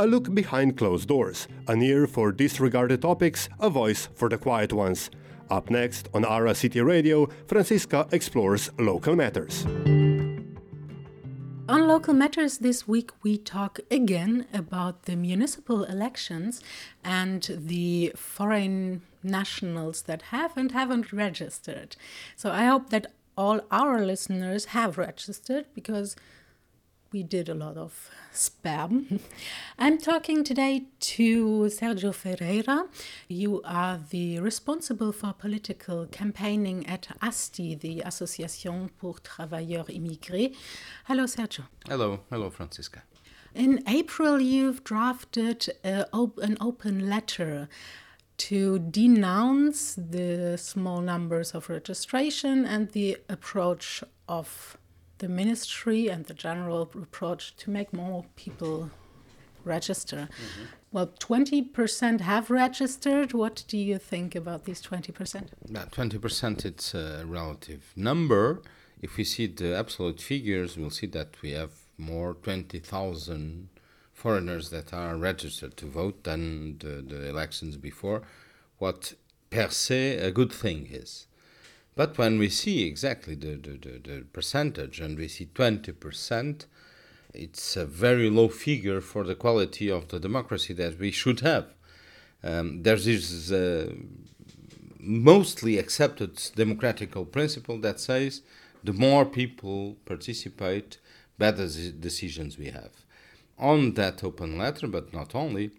a look behind closed doors, an ear for disregarded topics, a voice for the quiet ones. Up next on Ara City Radio, Francisca explores local matters. On Local Matters this week, we talk again about the municipal elections and the foreign nationals that have and haven't registered. So I hope that all our listeners have registered because we did a lot of spam. I'm talking today to Sergio Ferreira. You are the responsible for political campaigning at ASTI, the Association pour Travailleurs Immigrés. Hello, Sergio. Hello, hello, Francisca. In April, you've drafted op an open letter to denounce the small numbers of registration and the approach of the ministry and the general approach to make more people register. Mm-hmm. Well, 20% have registered. What do you think about these 20%? Yeah, 20% it's a relative number. If we see the absolute figures, we'll see that we have more 20,000 foreigners that are registered to vote than the, the elections before, what per se a good thing is. But when we see exactly the, the, the, the percentage and we see 20%, it's a very low figure for the quality of the democracy that we should have. Um, there's this uh, mostly accepted democratical principle that says the more people participate, better decisions we have. On that open letter, but not only,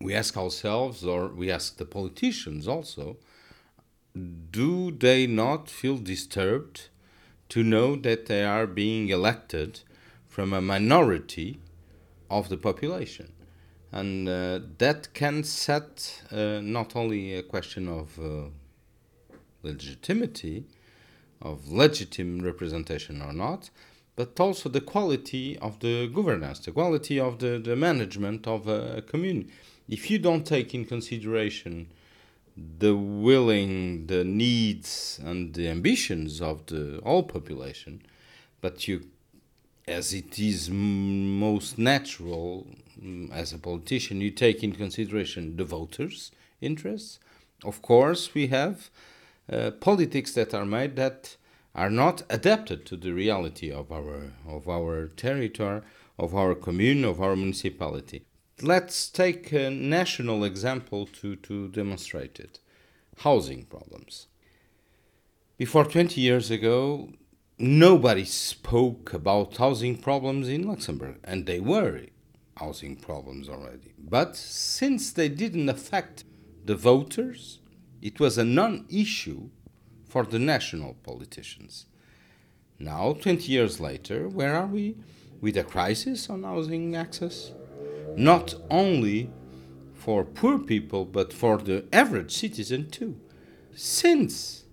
we ask ourselves or we ask the politicians also do they not feel disturbed to know that they are being elected from a minority of the population? And uh, that can set uh, not only a question of uh, legitimacy, of legitimate representation or not, but also the quality of the governance, the quality of the, the management of a community. If you don't take in consideration the willing, the needs, and the ambitions of the whole population, but you, as it is most natural mm, as a politician, you take in consideration the voters' interests. Of course, we have uh, politics that are made that are not adapted to the reality of our of our territory, of our commune, of our municipality let's take a national example to, to demonstrate it housing problems. Before 20 years ago, nobody spoke about housing problems in Luxembourg, and they were housing problems already. But since they didn't affect the voters, it was a non issue for the national politicians. Now, 20 years later, where are we? With a crisis on housing access? Not only for poor people but for the average citizen too. Since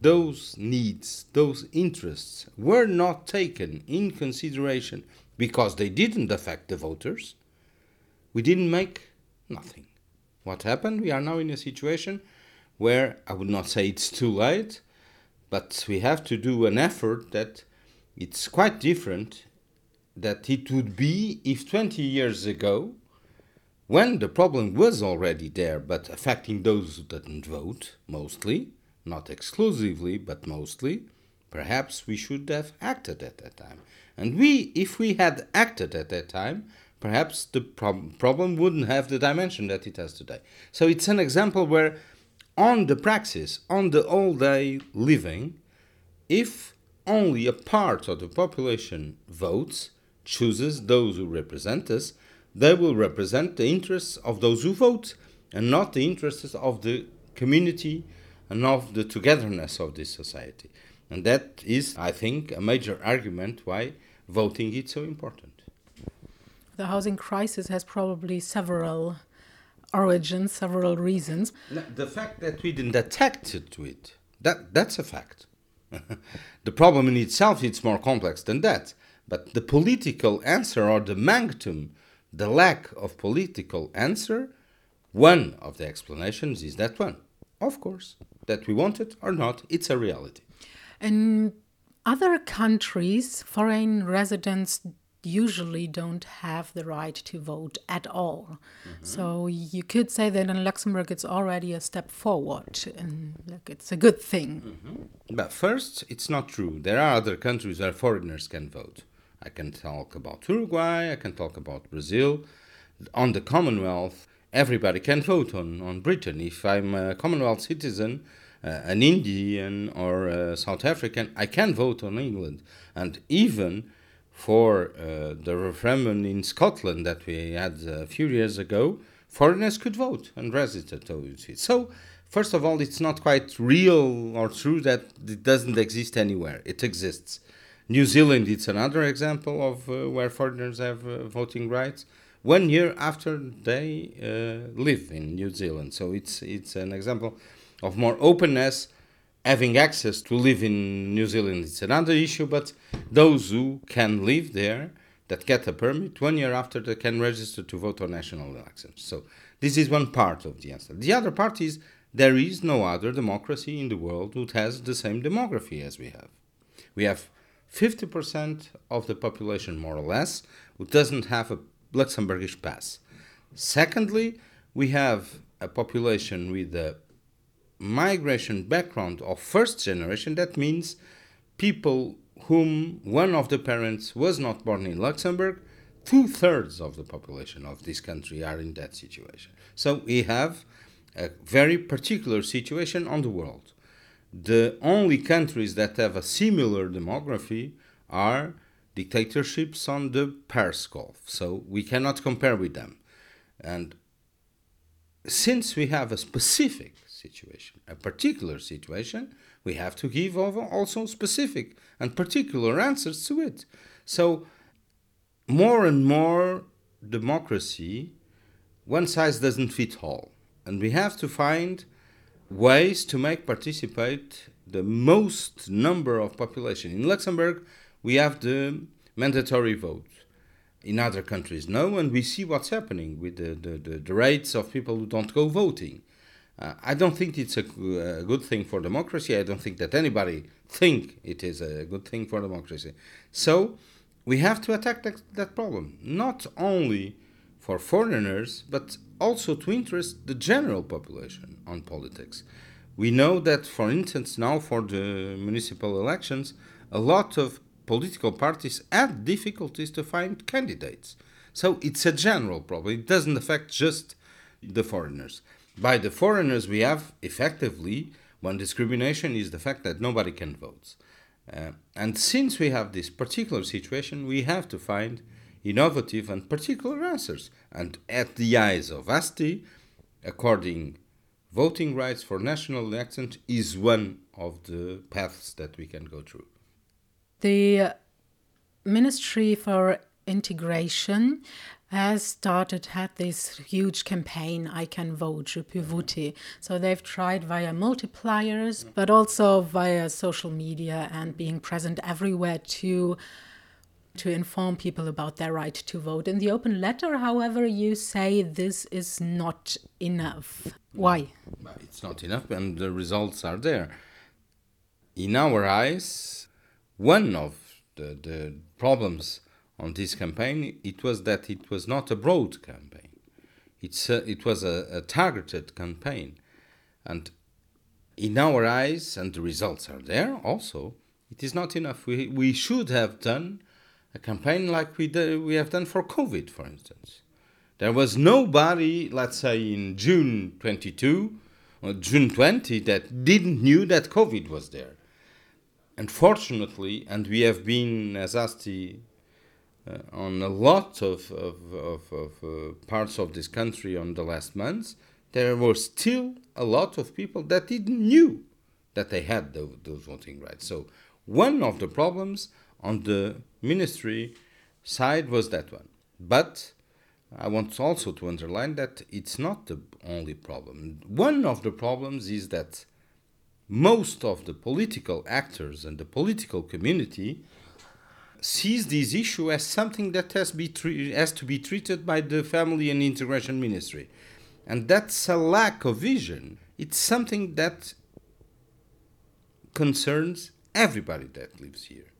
those needs, those interests were not taken in consideration because they didn't affect the voters, we didn't make nothing. What happened? We are now in a situation where I would not say it's too late, but we have to do an effort that it's quite different that it would be if 20 years ago, when the problem was already there but affecting those who didn't vote, mostly, not exclusively, but mostly, perhaps we should have acted at that time. And we, if we had acted at that time, perhaps the prob- problem wouldn't have the dimension that it has today. So it's an example where, on the praxis, on the all day living, if only a part of the population votes, chooses those who represent us, they will represent the interests of those who vote and not the interests of the community and of the togetherness of this society. And that is, I think, a major argument why voting is so important. The housing crisis has probably several origins, several reasons. The fact that we didn't attach it to it, that, that's a fact. the problem in itself is more complex than that. But the political answer or the manctum, the lack of political answer, one of the explanations is that one. Of course, that we want it or not, it's a reality. In other countries, foreign residents usually don't have the right to vote at all. Mm-hmm. So you could say that in Luxembourg it's already a step forward and like it's a good thing. Mm-hmm. But first, it's not true. There are other countries where foreigners can vote. I can talk about Uruguay, I can talk about Brazil. On the Commonwealth, everybody can vote on, on Britain. If I'm a Commonwealth citizen, uh, an Indian or a South African, I can vote on England. And even for uh, the referendum in Scotland that we had a few years ago, foreigners could vote and register to it. So, first of all, it's not quite real or true that it doesn't exist anywhere. It exists. New Zealand, it's another example of uh, where foreigners have uh, voting rights. One year after they uh, live in New Zealand, so it's it's an example of more openness having access to live in New Zealand it's another issue, but those who can live there that get a permit one year after they can register to vote on national elections. So this is one part of the answer. The other part is there is no other democracy in the world who has the same demography as we have. We have 50% of the population, more or less, who doesn't have a Luxembourgish pass. Secondly, we have a population with a migration background of first generation, that means people whom one of the parents was not born in Luxembourg, two thirds of the population of this country are in that situation. So we have a very particular situation on the world. The only countries that have a similar demography are dictatorships on the Pers Gulf. So we cannot compare with them. And since we have a specific situation, a particular situation, we have to give also specific and particular answers to it. So, more and more democracy, one size doesn't fit all. And we have to find ways to make participate the most number of population. In Luxembourg, we have the mandatory vote. In other countries, no, and we see what's happening with the, the, the, the rates of people who don't go voting. Uh, I don't think it's a, a, good thing for democracy. I don't think that anybody think it is a good thing for democracy. So we have to attack that, that problem, not only for foreigners, but also to interest the general population on politics. We know that, for instance, now for the municipal elections, a lot of political parties had difficulties to find candidates. So it's a general problem. It doesn't affect just the foreigners by the foreigners we have effectively one discrimination is the fact that nobody can vote. Uh, and since we have this particular situation, we have to find innovative and particular answers. And at the eyes of ASTI, according voting rights for national elections is one of the paths that we can go through. The Ministry for Integration has started had this huge campaign i can vote je peux voter so they've tried via multipliers but also via social media and being present everywhere to to inform people about their right to vote in the open letter however you say this is not enough why it's not enough and the results are there in our eyes one of the, the problems on this campaign, it was that it was not a broad campaign. It's a, it was a, a targeted campaign. And in our eyes, and the results are there also, it is not enough. We, we should have done a campaign like we, did, we have done for COVID, for instance. There was nobody, let's say in June 22 or June 20, that didn't knew that COVID was there. Unfortunately, and we have been, as ASTI uh, on a lot of, of, of, of uh, parts of this country on the last months, there were still a lot of people that didn't knew that they had those voting rights. So one of the problems on the ministry side was that one. But I want also to underline that it's not the only problem. One of the problems is that most of the political actors and the political community sees this issue as something that has, be has to be treated by the Family and Integration Ministry. And that's a lack of vision. It's something that concerns everybody that lives here,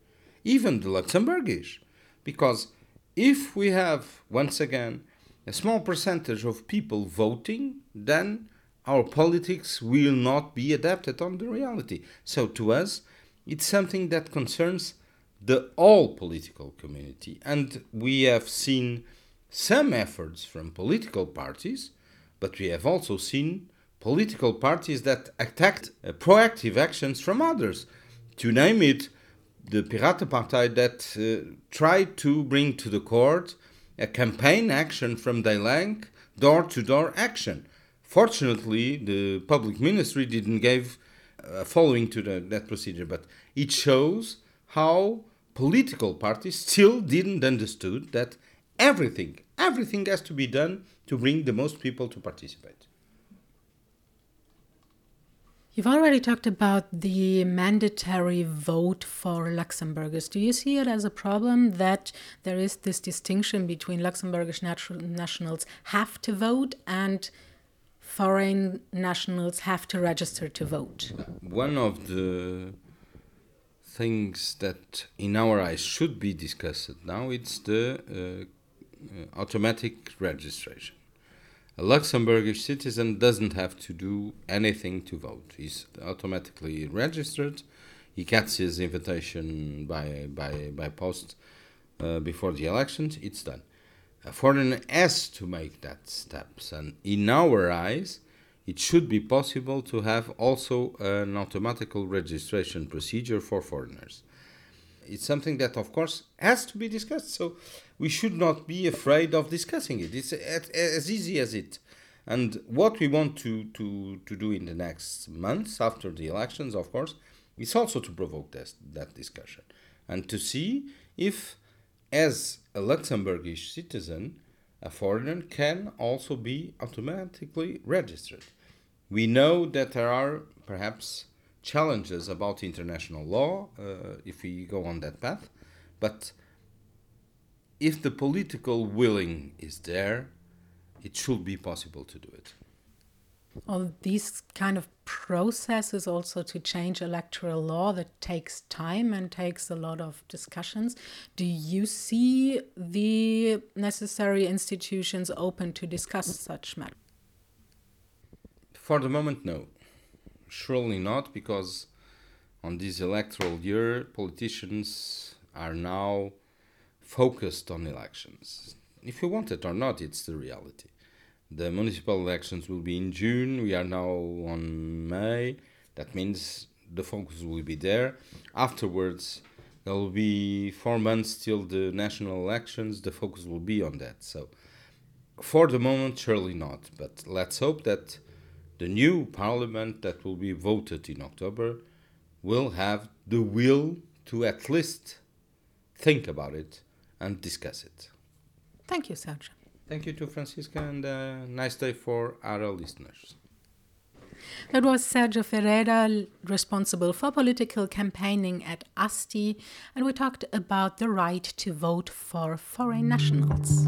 even the Luxembourgish. Because if we have, once again, a small percentage of people voting, then our politics will not be adapted on the reality. So to us, it's something that concerns the all political community. And we have seen some efforts from political parties, but we have also seen political parties that attacked uh, proactive actions from others. To name it, the Piratepartei that uh, tried to bring to the court a campaign action from déi Lénk, door to door action. Fortunately, the public ministry didn't give following to the, that procedure, but it shows how political parties still didn't understood that everything, everything has to be done to bring the most people to participate. You've already talked about the mandatory vote for Luxembourgers. Do you see it as a problem that there is this distinction between Luxembourgish nationals have to vote and foreign nationals have to register to vote? One of the things that in our eyes should be discussed now it's the uh, uh, automatic registration a Luxembourgish citizen doesn't have to do anything to vote. He's automatically registered. He gets his invitation by by by post uh, before the elections. It's done. A foreigner has to make that steps, and in our eyes, it should be possible to have also an automatical registration procedure for foreigners. It's something that, of course, has to be discussed. So we should not be afraid of discussing it. It's as easy as it. And what we want to, to, to do in the next months after the elections, of course, is also to provoke this, that discussion and to see if, as a Luxembourgish citizen, a foreigner can also be automatically registered. We know that there are perhaps challenges about international law uh, if we go on that path, but if the political willing is there, it should be possible to do it. All these kind of processes also to change electoral law that takes time and takes a lot of discussions. Do you see the necessary institutions open to discuss such matters? For the moment, no. Surely not, because on this electoral year, politicians are now focused on elections. If you want it or not, it's the reality. The municipal elections will be in June. We are now on May. That means the focus will be there. Afterwards, there will be four months till the national elections. The focus will be on that. So, for the moment, surely not. But let's hope that the new parliament that will be voted in October will have the will to at least think about it and discuss it. Thank you, Sergio. Thank you to Francisca and a nice day for our listeners. That was Sergio Ferreira, responsible for political campaigning at ASTI, and we talked about the right to vote for foreign nationals.